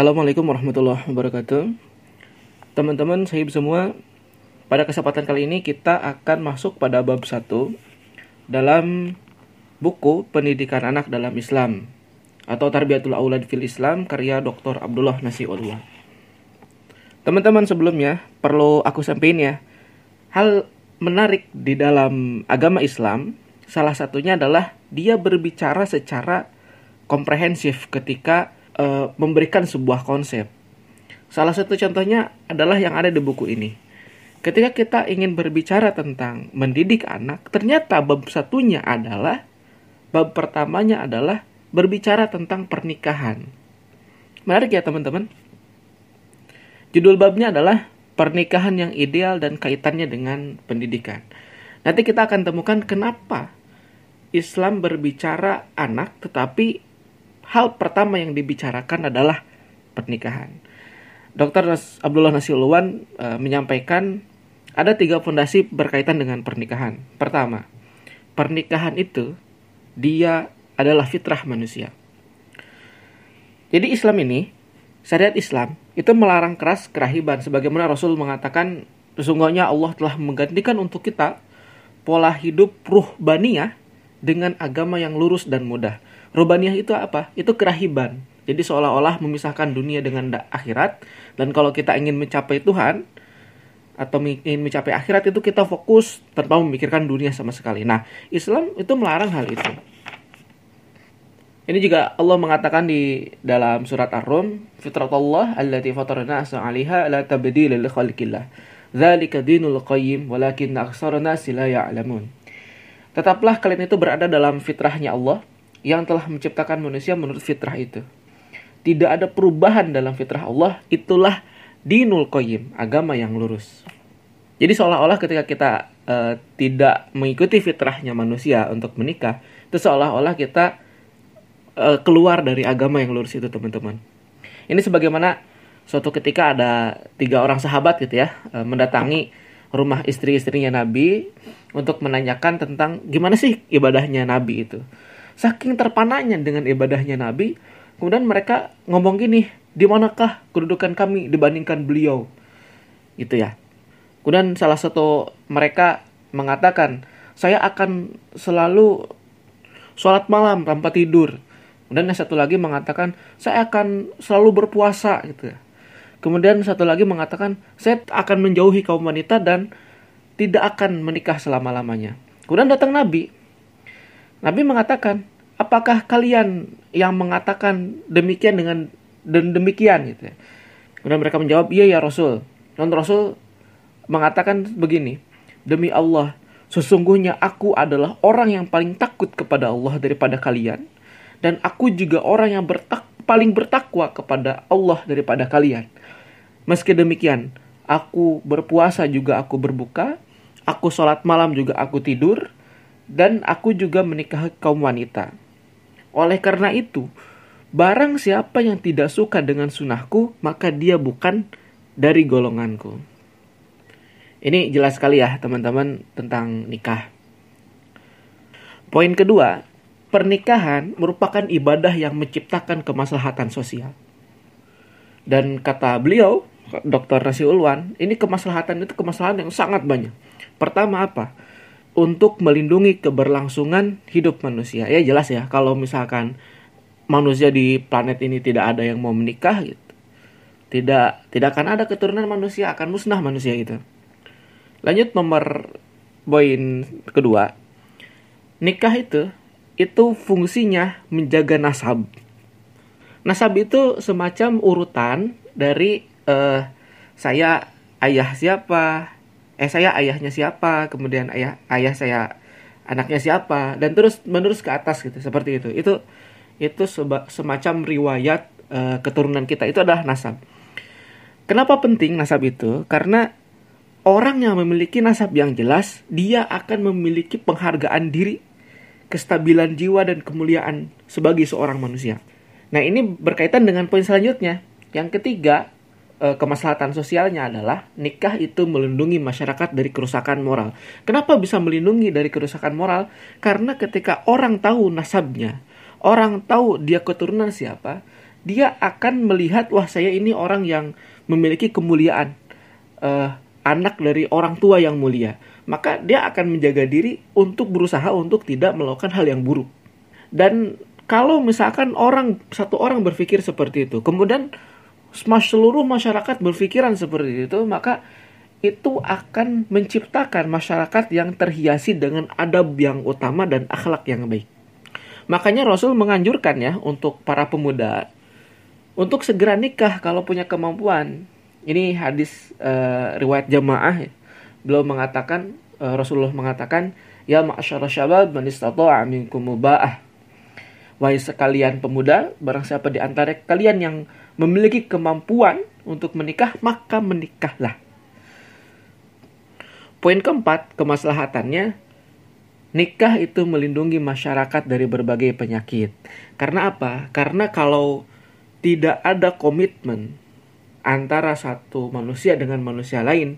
Assalamualaikum warahmatullahi wabarakatuh. Teman-teman, saya semua, pada kesempatan kali ini kita akan masuk pada bab 1 dalam buku Pendidikan Anak dalam Islam atau Tarbiyatul Aulad fil Islam karya Dr. Abdullah Nasiullah. Teman-teman sebelumnya perlu aku sampaikan ya, hal menarik di dalam agama Islam salah satunya adalah dia berbicara secara komprehensif ketika uh, memberikan sebuah konsep. Salah satu contohnya adalah yang ada di buku ini. Ketika kita ingin berbicara tentang mendidik anak, ternyata bab satunya adalah bab pertamanya adalah berbicara tentang pernikahan. Menarik ya teman-teman. Judul babnya adalah pernikahan yang ideal dan kaitannya dengan pendidikan. Nanti kita akan temukan kenapa Islam berbicara anak tetapi hal pertama yang dibicarakan adalah pernikahan. Dr. Abdullah Nasiulwan e, menyampaikan ada tiga fondasi berkaitan dengan pernikahan. Pertama, pernikahan itu dia adalah fitrah manusia. Jadi Islam ini, syariat Islam itu melarang keras kerahiban sebagaimana Rasul mengatakan sesungguhnya Allah telah menggantikan untuk kita pola hidup ruh baniyah dengan agama yang lurus dan mudah. Robaniyah itu apa? Itu kerahiban. Jadi seolah-olah memisahkan dunia dengan akhirat. Dan kalau kita ingin mencapai Tuhan atau ingin mencapai akhirat itu kita fokus tanpa memikirkan dunia sama sekali. Nah, Islam itu melarang hal itu. Ini juga Allah mengatakan di dalam surat Ar-Rum, "Fitratullah allati fatarna 'alaiha la tabdila li khalqillah. Dzalika dinul qayyim walakin aktsarun nasi la ya'lamun." Tetaplah kalian itu berada dalam fitrahnya Allah yang telah menciptakan manusia menurut fitrah itu. Tidak ada perubahan dalam fitrah Allah, itulah dinul qayyim, agama yang lurus. Jadi seolah-olah ketika kita uh, tidak mengikuti fitrahnya manusia untuk menikah, itu seolah-olah kita uh, keluar dari agama yang lurus itu, teman-teman. Ini sebagaimana suatu ketika ada tiga orang sahabat gitu ya, uh, mendatangi rumah istri-istrinya Nabi untuk menanyakan tentang gimana sih ibadahnya Nabi itu. Saking terpananya dengan ibadahnya Nabi, kemudian mereka ngomong gini, di manakah kedudukan kami dibandingkan beliau? Gitu ya. Kemudian salah satu mereka mengatakan, saya akan selalu sholat malam tanpa tidur. Kemudian yang satu lagi mengatakan, saya akan selalu berpuasa gitu ya. Kemudian satu lagi mengatakan, saya akan menjauhi kaum wanita dan tidak akan menikah selama-lamanya. Kemudian datang Nabi. Nabi mengatakan, apakah kalian yang mengatakan demikian dengan dan demikian gitu ya. Kemudian mereka menjawab, iya ya Rasul. Dan Rasul mengatakan begini, demi Allah, sesungguhnya aku adalah orang yang paling takut kepada Allah daripada kalian. Dan aku juga orang yang bertak paling bertakwa kepada Allah daripada kalian. Meski demikian, aku berpuasa juga aku berbuka, aku sholat malam juga aku tidur, dan aku juga menikahi kaum wanita. Oleh karena itu, barang siapa yang tidak suka dengan sunahku, maka dia bukan dari golonganku. Ini jelas sekali ya teman-teman tentang nikah. Poin kedua, pernikahan merupakan ibadah yang menciptakan kemaslahatan sosial. Dan kata beliau, Dr. Nasi Ulwan, ini kemaslahatan itu kemaslahatan yang sangat banyak. Pertama apa? Untuk melindungi keberlangsungan hidup manusia. Ya jelas ya, kalau misalkan manusia di planet ini tidak ada yang mau menikah gitu. Tidak tidak akan ada keturunan manusia, akan musnah manusia gitu. Lanjut nomor poin kedua. Nikah itu itu fungsinya menjaga nasab. Nasab itu semacam urutan dari uh, saya ayah siapa, eh saya ayahnya siapa? Kemudian ayah ayah saya anaknya siapa? Dan terus menerus ke atas gitu seperti itu. Itu itu seba, semacam riwayat uh, keturunan kita. Itu adalah nasab. Kenapa penting nasab itu? Karena orang yang memiliki nasab yang jelas dia akan memiliki penghargaan diri kestabilan jiwa dan kemuliaan sebagai seorang manusia. Nah ini berkaitan dengan poin selanjutnya. Yang ketiga e, kemaslahatan sosialnya adalah nikah itu melindungi masyarakat dari kerusakan moral. Kenapa bisa melindungi dari kerusakan moral? Karena ketika orang tahu nasabnya, orang tahu dia keturunan siapa, dia akan melihat wah saya ini orang yang memiliki kemuliaan uh, anak dari orang tua yang mulia maka dia akan menjaga diri untuk berusaha untuk tidak melakukan hal yang buruk dan kalau misalkan orang satu orang berpikir seperti itu kemudian seluruh masyarakat berpikiran seperti itu maka itu akan menciptakan masyarakat yang terhiasi dengan adab yang utama dan akhlak yang baik. Makanya Rasul menganjurkan ya untuk para pemuda untuk segera nikah kalau punya kemampuan. Ini hadis uh, riwayat jamaah ya. Beliau mengatakan uh, Rasulullah mengatakan ya ma'asyara syabab man istata'a minkum muba'ah. Wahai sekalian pemuda, barang siapa di antara kalian yang memiliki kemampuan untuk menikah, maka menikahlah. Poin keempat, kemaslahatannya nikah itu melindungi masyarakat dari berbagai penyakit. Karena apa? Karena kalau tidak ada komitmen antara satu manusia dengan manusia lain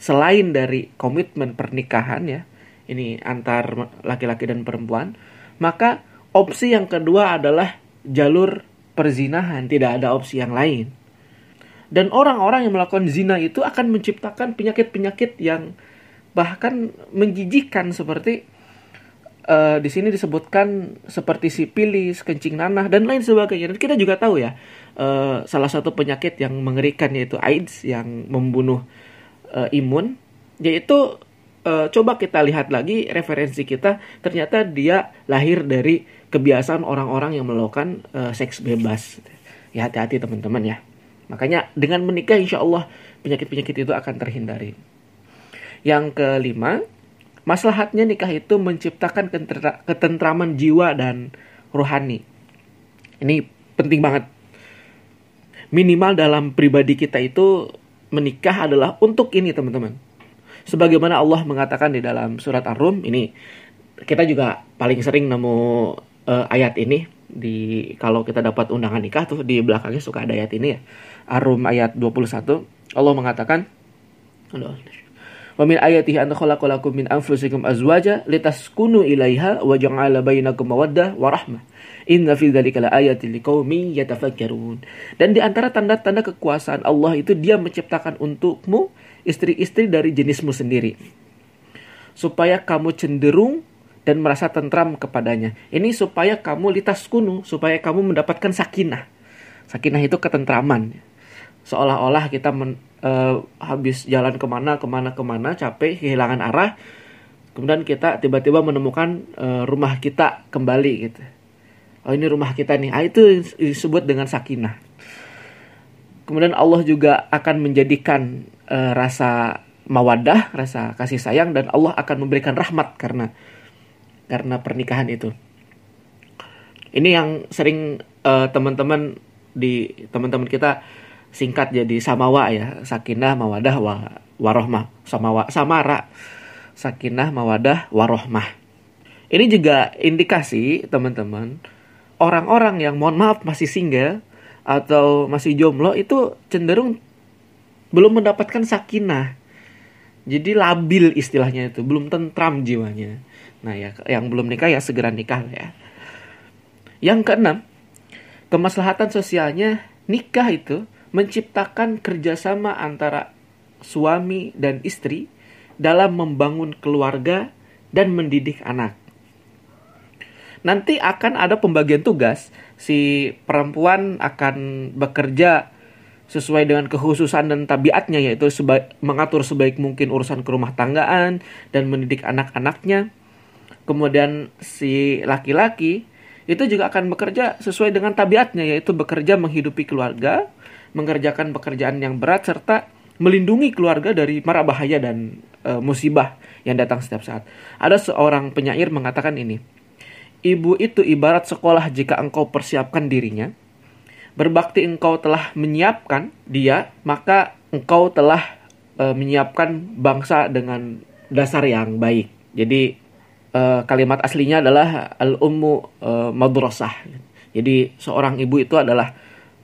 selain dari komitmen pernikahan ya ini antar laki-laki dan perempuan maka opsi yang kedua adalah jalur perzinahan tidak ada opsi yang lain dan orang-orang yang melakukan zina itu akan menciptakan penyakit-penyakit yang bahkan menjijikan seperti uh, di sini disebutkan seperti sipilis, kencing nanah dan lain sebagainya. Dan kita juga tahu ya uh, salah satu penyakit yang mengerikan yaitu AIDS yang membunuh uh, imun, yaitu uh, coba kita lihat lagi referensi kita ternyata dia lahir dari kebiasaan orang-orang yang melakukan uh, seks bebas. Ya hati-hati teman-teman ya. Makanya dengan menikah insya Allah penyakit-penyakit itu akan terhindari. Yang kelima, Maslahatnya nikah itu menciptakan ketentraman jiwa dan rohani. Ini penting banget. Minimal dalam pribadi kita itu menikah adalah untuk ini teman-teman. Sebagaimana Allah mengatakan di dalam surat Ar-Rum ini kita juga paling sering nemu uh, ayat ini di kalau kita dapat undangan nikah tuh di belakangnya suka ada ayat ini ya. Ar-Rum ayat 21 Allah mengatakan Wa min ayatihi an khalaqalakum min anfusikum azwaja litaskunu ilaiha wa ja'ala bainakum mawaddah wa rahmah. Inna fi dzalika laayatin liqaumin yatafakkarun. Dan di antara tanda-tanda kekuasaan Allah itu dia menciptakan untukmu istri-istri dari jenismu sendiri. Supaya kamu cenderung dan merasa tentram kepadanya. Ini supaya kamu litas kunu, supaya kamu mendapatkan sakinah. Sakinah itu ketentraman. Seolah-olah kita men, uh, habis jalan ke mana ke mana ke mana capek kehilangan arah kemudian kita tiba-tiba menemukan uh, rumah kita kembali gitu oh ini rumah kita nih ah, itu disebut dengan sakinah kemudian Allah juga akan menjadikan uh, rasa mawadah rasa kasih sayang dan Allah akan memberikan rahmat karena karena pernikahan itu. Ini yang sering uh, teman-teman di teman-teman kita singkat jadi samawa ya. Sakinah mawadah wa warohmah. Samawa samara. Sakinah mawadah warohmah. Ini juga indikasi teman-teman orang-orang yang mohon maaf masih single atau masih jomblo itu cenderung belum mendapatkan sakinah. Jadi labil istilahnya itu belum tentram jiwanya nah ya yang belum nikah ya segera nikah ya yang keenam kemaslahatan sosialnya nikah itu menciptakan kerjasama antara suami dan istri dalam membangun keluarga dan mendidik anak. Nanti akan ada pembagian tugas, si perempuan akan bekerja sesuai dengan kekhususan dan tabiatnya yaitu seba mengatur sebaik mungkin urusan kerumah tanggaan dan mendidik anak-anaknya. Kemudian si laki-laki itu juga akan bekerja sesuai dengan tabiatnya yaitu bekerja menghidupi keluarga mengerjakan pekerjaan yang berat serta melindungi keluarga dari mara bahaya dan e, musibah yang datang setiap saat. Ada seorang penyair mengatakan ini. Ibu itu ibarat sekolah jika engkau persiapkan dirinya. Berbakti engkau telah menyiapkan dia, maka engkau telah e, menyiapkan bangsa dengan dasar yang baik. Jadi e, kalimat aslinya adalah al-ummu e, madrasah. Jadi seorang ibu itu adalah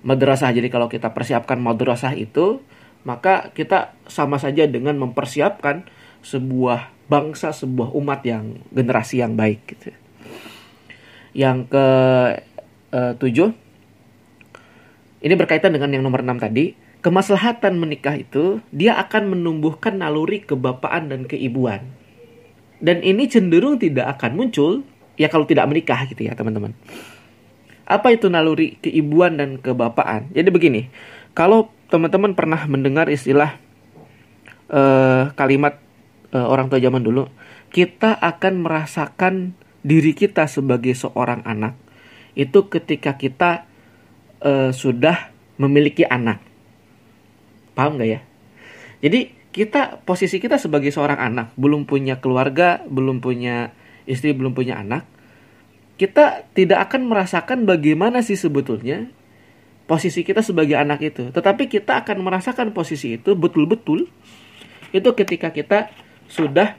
madrasah. Jadi kalau kita persiapkan madrasah itu, maka kita sama saja dengan mempersiapkan sebuah bangsa, sebuah umat yang generasi yang baik gitu. Yang ke uh, tujuh, ini berkaitan dengan yang nomor 6 tadi, kemaslahatan menikah itu dia akan menumbuhkan naluri kebapaan dan keibuan. Dan ini cenderung tidak akan muncul ya kalau tidak menikah gitu ya, teman-teman. Apa itu naluri keibuan dan kebapaan? Jadi begini, kalau teman-teman pernah mendengar istilah uh, kalimat uh, orang tua zaman dulu, kita akan merasakan diri kita sebagai seorang anak itu ketika kita uh, sudah memiliki anak. Paham nggak ya? Jadi kita posisi kita sebagai seorang anak, belum punya keluarga, belum punya istri, belum punya anak, kita tidak akan merasakan bagaimana sih sebetulnya posisi kita sebagai anak itu. Tetapi kita akan merasakan posisi itu betul-betul itu ketika kita sudah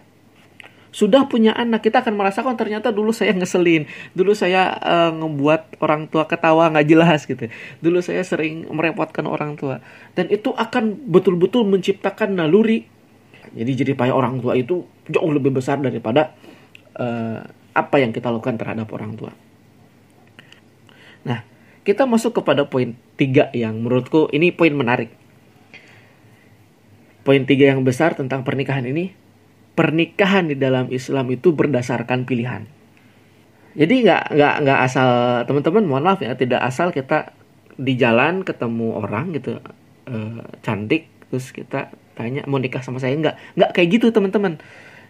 sudah punya anak kita akan merasakan ternyata dulu saya ngeselin dulu saya uh, ngebuat orang tua ketawa nggak jelas gitu. Dulu saya sering merepotkan orang tua. Dan itu akan betul-betul menciptakan naluri. Jadi jadi payah orang tua itu jauh lebih besar daripada uh, apa yang kita lakukan terhadap orang tua. Nah kita masuk kepada poin tiga yang menurutku ini poin menarik. Poin tiga yang besar tentang pernikahan ini pernikahan di dalam Islam itu berdasarkan pilihan. Jadi nggak nggak nggak asal teman-teman mohon maaf ya tidak asal kita di jalan ketemu orang gitu e, cantik terus kita tanya mau nikah sama saya nggak nggak kayak gitu teman-teman.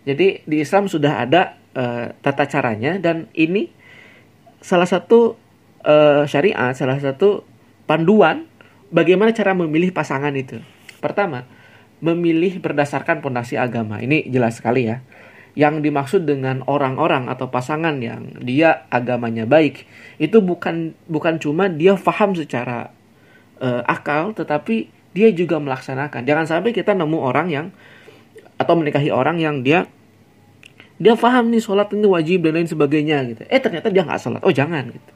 Jadi di Islam sudah ada e, tata caranya dan ini salah satu e, syariat salah satu panduan bagaimana cara memilih pasangan itu. Pertama memilih berdasarkan pondasi agama. Ini jelas sekali ya. Yang dimaksud dengan orang-orang atau pasangan yang dia agamanya baik itu bukan bukan cuma dia faham secara uh, akal tetapi dia juga melaksanakan. Jangan sampai kita nemu orang yang atau menikahi orang yang dia dia faham nih sholat ini wajib dan lain sebagainya gitu. Eh ternyata dia nggak sholat. Oh jangan gitu.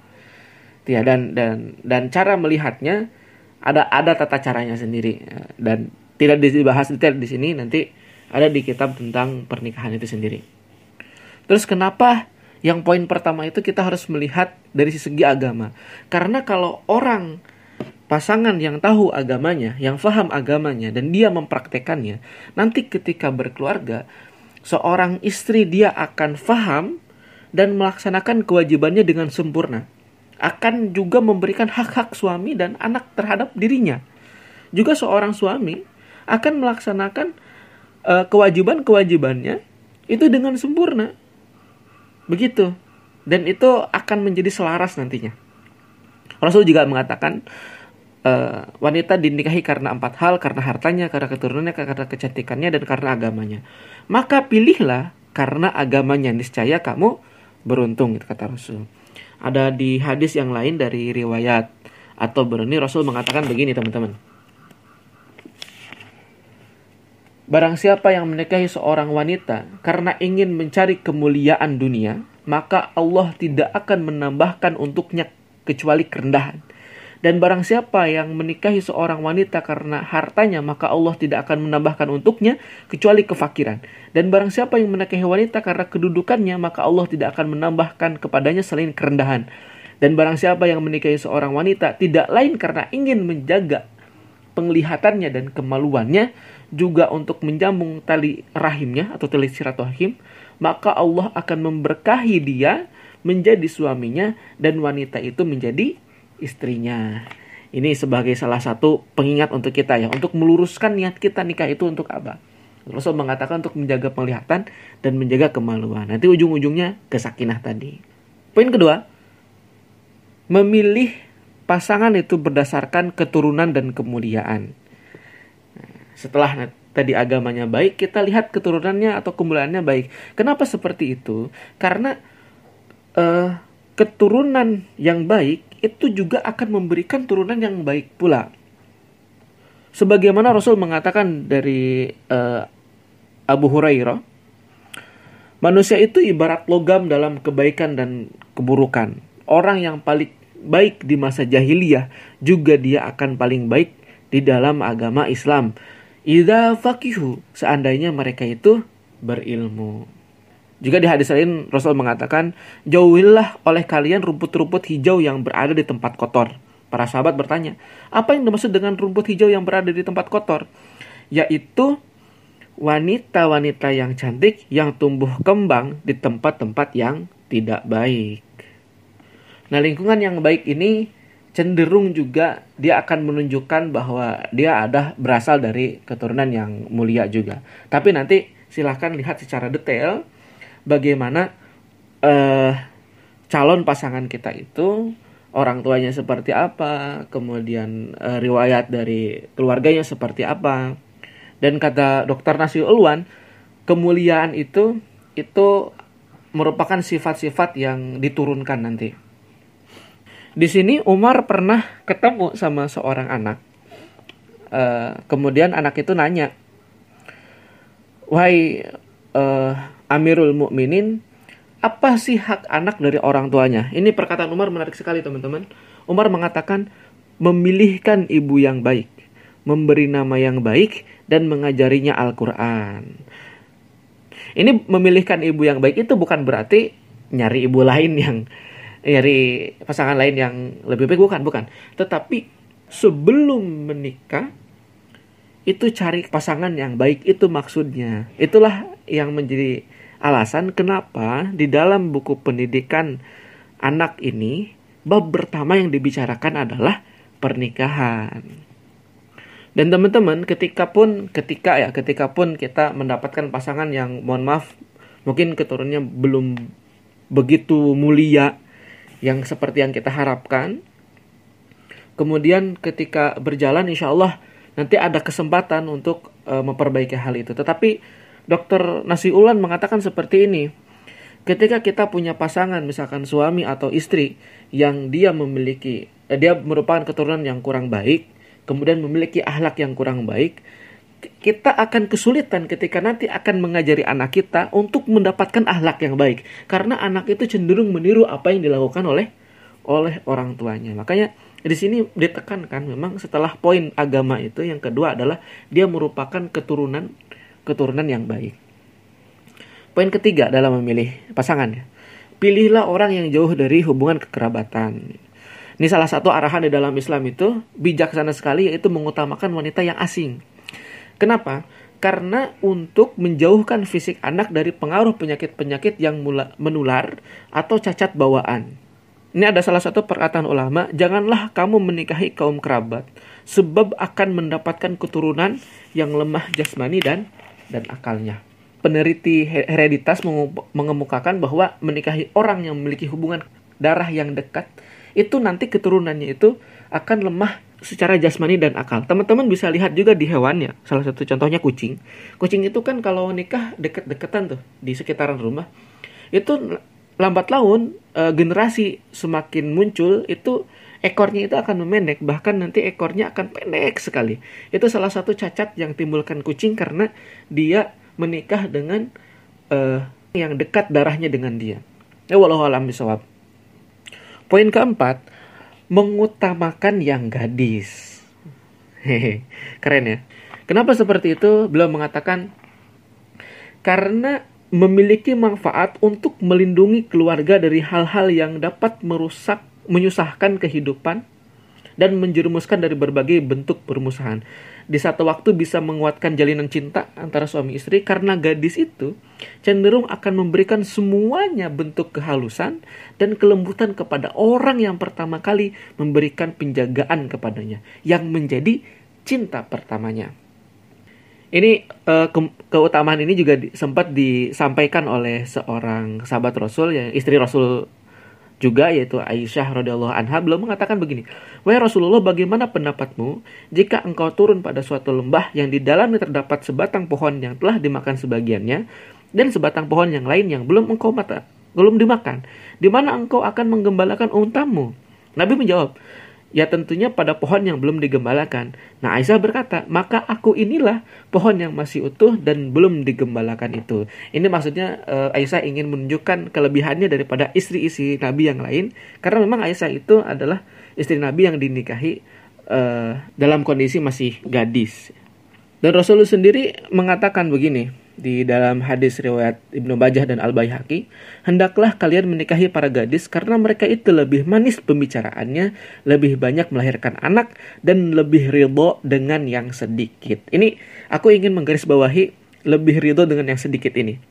Ya dan dan dan cara melihatnya ada ada tata caranya sendiri dan tidak dibahas detail di sini nanti ada di kitab tentang pernikahan itu sendiri. Terus kenapa yang poin pertama itu kita harus melihat dari segi agama? Karena kalau orang pasangan yang tahu agamanya, yang faham agamanya dan dia mempraktekannya, nanti ketika berkeluarga, seorang istri dia akan faham dan melaksanakan kewajibannya dengan sempurna. Akan juga memberikan hak-hak suami dan anak terhadap dirinya. Juga seorang suami akan melaksanakan uh, kewajiban-kewajibannya itu dengan sempurna. Begitu. Dan itu akan menjadi selaras nantinya. Rasul juga mengatakan uh, wanita dinikahi karena empat hal, karena hartanya, karena keturunannya, karena kecantikannya, dan karena agamanya. Maka pilihlah karena agamanya niscaya kamu beruntung, kata Rasul. Ada di hadis yang lain dari riwayat atau berani Rasul mengatakan begini teman-teman. Barang siapa yang menikahi seorang wanita karena ingin mencari kemuliaan dunia, maka Allah tidak akan menambahkan untuknya kecuali kerendahan. Dan barang siapa yang menikahi seorang wanita karena hartanya, maka Allah tidak akan menambahkan untuknya kecuali kefakiran. Dan barang siapa yang menikahi wanita karena kedudukannya, maka Allah tidak akan menambahkan kepadanya selain kerendahan. Dan barang siapa yang menikahi seorang wanita tidak lain karena ingin menjaga penglihatannya dan kemaluannya, juga untuk menjambung tali rahimnya atau tali silaturahim, maka Allah akan memberkahi dia menjadi suaminya dan wanita itu menjadi istrinya. Ini sebagai salah satu pengingat untuk kita ya, untuk meluruskan niat kita nikah itu untuk apa? Rasul mengatakan untuk menjaga penglihatan dan menjaga kemaluan. Nanti ujung-ujungnya kesakinah tadi. Poin kedua, memilih pasangan itu berdasarkan keturunan dan kemuliaan setelah tadi agamanya baik, kita lihat keturunannya atau kemuliaannya baik. Kenapa seperti itu? Karena uh, keturunan yang baik itu juga akan memberikan turunan yang baik pula. Sebagaimana Rasul mengatakan dari uh, Abu Hurairah, manusia itu ibarat logam dalam kebaikan dan keburukan. Orang yang paling baik di masa jahiliyah juga dia akan paling baik di dalam agama Islam. Ida fakihu, seandainya mereka itu berilmu. Juga di hadis lain Rasul mengatakan, jauhilah oleh kalian rumput-rumput hijau yang berada di tempat kotor. para sahabat bertanya, apa yang dimaksud dengan rumput hijau yang berada di tempat kotor? Yaitu wanita-wanita yang cantik yang tumbuh kembang di tempat-tempat yang tidak baik. Nah, lingkungan yang baik ini cenderung juga dia akan menunjukkan bahwa dia ada berasal dari keturunan yang mulia juga. Tapi nanti silahkan lihat secara detail bagaimana uh, calon pasangan kita itu orang tuanya seperti apa, kemudian uh, riwayat dari keluarganya seperti apa. Dan kata dokter Nasi Ulwan, kemuliaan itu itu merupakan sifat-sifat yang diturunkan nanti. Di sini Umar pernah ketemu sama seorang anak. Uh, kemudian anak itu nanya, "Wahai uh, Amirul Mukminin, apa sih hak anak dari orang tuanya? Ini perkataan Umar menarik sekali teman-teman. Umar mengatakan memilihkan ibu yang baik, memberi nama yang baik, dan mengajarinya Al-Quran. Ini memilihkan ibu yang baik itu bukan berarti nyari ibu lain yang nyari pasangan lain yang lebih baik bukan bukan tetapi sebelum menikah itu cari pasangan yang baik itu maksudnya itulah yang menjadi alasan kenapa di dalam buku pendidikan anak ini bab pertama yang dibicarakan adalah pernikahan. Dan teman-teman, ketika pun ketika ya, ketika pun kita mendapatkan pasangan yang mohon maaf mungkin keturunannya belum begitu mulia yang seperti yang kita harapkan. Kemudian ketika berjalan insya Allah nanti ada kesempatan untuk e, memperbaiki hal itu. Tetapi Dokter Nasiulan mengatakan seperti ini. Ketika kita punya pasangan misalkan suami atau istri yang dia memiliki eh, dia merupakan keturunan yang kurang baik, kemudian memiliki ahlak yang kurang baik, kita akan kesulitan ketika nanti akan mengajari anak kita untuk mendapatkan ahlak yang baik karena anak itu cenderung meniru apa yang dilakukan oleh oleh orang tuanya. Makanya di sini ditekankan memang setelah poin agama itu yang kedua adalah dia merupakan keturunan keturunan yang baik. Poin ketiga dalam memilih pasangan. Pilihlah orang yang jauh dari hubungan kekerabatan. Ini salah satu arahan di dalam Islam itu bijaksana sekali yaitu mengutamakan wanita yang asing. Kenapa? Karena untuk menjauhkan fisik anak dari pengaruh penyakit-penyakit yang mula, menular atau cacat bawaan. Ini ada salah satu perkataan ulama, janganlah kamu menikahi kaum kerabat sebab akan mendapatkan keturunan yang lemah jasmani dan dan akalnya. Peneliti hereditas mengemukakan bahwa menikahi orang yang memiliki hubungan darah yang dekat itu nanti keturunannya itu akan lemah secara jasmani dan akal. Teman-teman bisa lihat juga di hewannya. Salah satu contohnya kucing. Kucing itu kan kalau nikah deket-deketan tuh di sekitaran rumah. Itu lambat laun e, generasi semakin muncul itu ekornya itu akan memendek bahkan nanti ekornya akan pendek sekali itu salah satu cacat yang timbulkan kucing karena dia menikah dengan uh, yang dekat darahnya dengan dia ya walau alam bisawab poin keempat mengutamakan yang gadis. Hehe keren ya. Kenapa seperti itu? Beliau mengatakan karena memiliki manfaat untuk melindungi keluarga dari hal-hal yang dapat merusak menyusahkan kehidupan dan menjerumuskan dari berbagai bentuk permusuhan. Di satu waktu bisa menguatkan jalinan cinta antara suami istri karena gadis itu cenderung akan memberikan semuanya bentuk kehalusan dan kelembutan kepada orang yang pertama kali memberikan penjagaan kepadanya yang menjadi cinta pertamanya. Ini uh, ke keutamaan ini juga di, sempat disampaikan oleh seorang sahabat Rasul ya istri Rasul juga yaitu Aisyah radhiyallahu anha belum mengatakan begini, "Wahai Rasulullah, bagaimana pendapatmu jika engkau turun pada suatu lembah yang di dalamnya terdapat sebatang pohon yang telah dimakan sebagiannya dan sebatang pohon yang lain yang belum engkau mata, belum dimakan? Di mana engkau akan menggembalakan untamu?" Nabi menjawab, Ya tentunya pada pohon yang belum digembalakan. Nah Aisyah berkata, maka aku inilah pohon yang masih utuh dan belum digembalakan itu. Ini maksudnya uh, Aisyah ingin menunjukkan kelebihannya daripada istri-istri Nabi yang lain. Karena memang Aisyah itu adalah istri Nabi yang dinikahi uh, dalam kondisi masih gadis. Dan Rasulullah sendiri mengatakan begini di dalam hadis riwayat Ibnu Bajah dan Al Baihaqi, hendaklah kalian menikahi para gadis karena mereka itu lebih manis pembicaraannya, lebih banyak melahirkan anak dan lebih ridho dengan yang sedikit. Ini aku ingin menggarisbawahi lebih ridho dengan yang sedikit ini.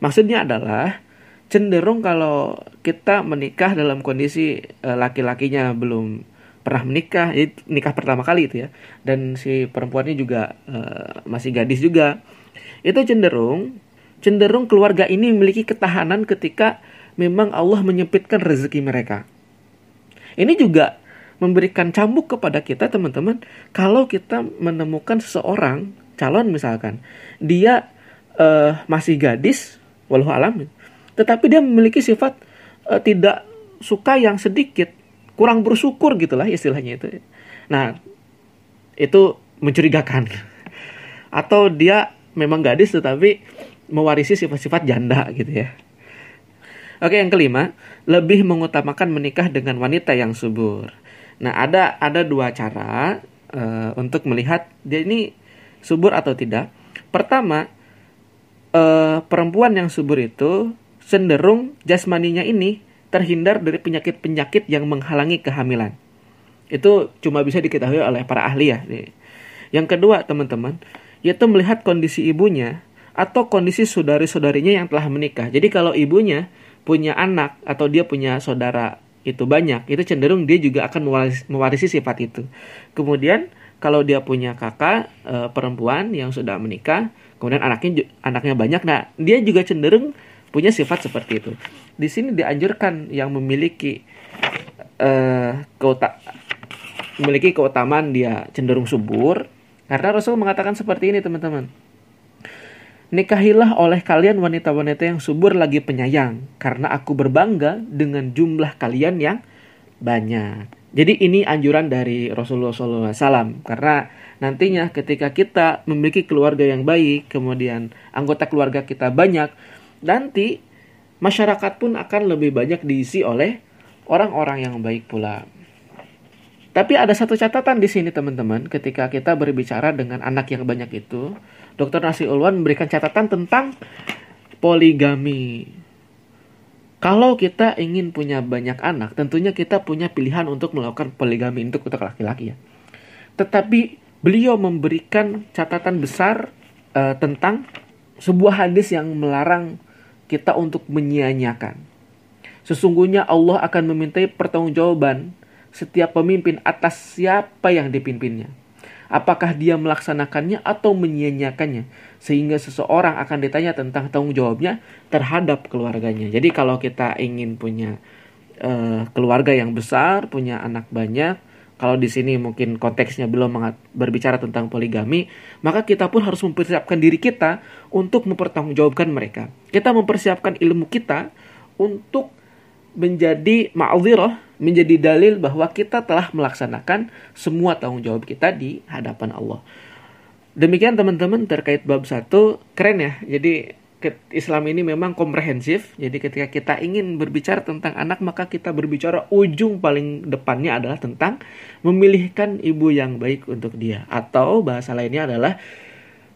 Maksudnya adalah cenderung kalau kita menikah dalam kondisi uh, laki-lakinya belum pernah menikah, nikah pertama kali itu ya, dan si perempuannya juga uh, masih gadis juga, itu cenderung cenderung keluarga ini memiliki ketahanan ketika memang Allah menyempitkan rezeki mereka. Ini juga memberikan cambuk kepada kita teman-teman kalau kita menemukan seseorang calon misalkan dia uh, masih gadis walau alam tetapi dia memiliki sifat uh, tidak suka yang sedikit, kurang bersyukur gitulah istilahnya itu. Nah, itu mencurigakan. Atau dia memang gadis tetapi mewarisi sifat-sifat janda gitu ya. Oke, yang kelima, lebih mengutamakan menikah dengan wanita yang subur. Nah, ada ada dua cara uh, untuk melihat dia ini subur atau tidak. Pertama, uh, perempuan yang subur itu cenderung jasmaninya ini terhindar dari penyakit-penyakit yang menghalangi kehamilan. Itu cuma bisa diketahui oleh para ahli ya. Yang kedua, teman-teman, yaitu melihat kondisi ibunya atau kondisi saudari-saudarinya yang telah menikah. Jadi kalau ibunya punya anak atau dia punya saudara itu banyak, itu cenderung dia juga akan mewarisi, sifat itu. Kemudian kalau dia punya kakak e, perempuan yang sudah menikah, kemudian anaknya anaknya banyak, nah dia juga cenderung punya sifat seperti itu. Di sini dianjurkan yang memiliki uh, keuta memiliki keutamaan dia cenderung subur karena Rasul mengatakan seperti ini teman-teman. Nikahilah oleh kalian wanita-wanita yang subur lagi penyayang karena aku berbangga dengan jumlah kalian yang banyak. Jadi ini anjuran dari Rasulullah SAW karena nantinya ketika kita memiliki keluarga yang baik, kemudian anggota keluarga kita banyak, nanti masyarakat pun akan lebih banyak diisi oleh orang-orang yang baik pula. Tapi ada satu catatan di sini teman-teman, ketika kita berbicara dengan anak yang banyak itu, Dr. Nasi Ulwan memberikan catatan tentang poligami. Kalau kita ingin punya banyak anak, tentunya kita punya pilihan untuk melakukan poligami untuk untuk laki-laki ya. Tetapi beliau memberikan catatan besar uh, tentang sebuah hadis yang melarang kita untuk menyia-nyiakan. Sesungguhnya Allah akan memintai pertanggungjawaban setiap pemimpin atas siapa yang dipimpinnya. Apakah dia melaksanakannya atau menyia-nyiakannya sehingga seseorang akan ditanya tentang tanggung jawabnya terhadap keluarganya. Jadi kalau kita ingin punya uh, keluarga yang besar, punya anak banyak, kalau di sini mungkin konteksnya belum berbicara tentang poligami, maka kita pun harus mempersiapkan diri kita untuk mempertanggungjawabkan mereka. Kita mempersiapkan ilmu kita untuk menjadi ma'adhirah, menjadi dalil bahwa kita telah melaksanakan semua tanggung jawab kita di hadapan Allah. Demikian teman-teman terkait bab satu keren ya. Jadi Islam ini memang komprehensif. Jadi ketika kita ingin berbicara tentang anak, maka kita berbicara ujung paling depannya adalah tentang memilihkan ibu yang baik untuk dia. Atau bahasa lainnya adalah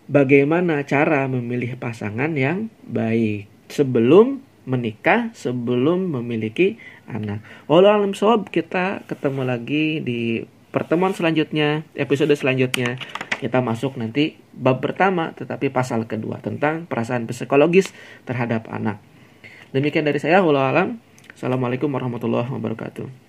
bagaimana cara memilih pasangan yang baik sebelum menikah, sebelum memiliki anak. Walau alam sob, kita ketemu lagi di pertemuan selanjutnya, episode selanjutnya kita masuk nanti bab pertama tetapi pasal kedua tentang perasaan psikologis terhadap anak. Demikian dari saya, walau alam. Assalamualaikum warahmatullahi wabarakatuh.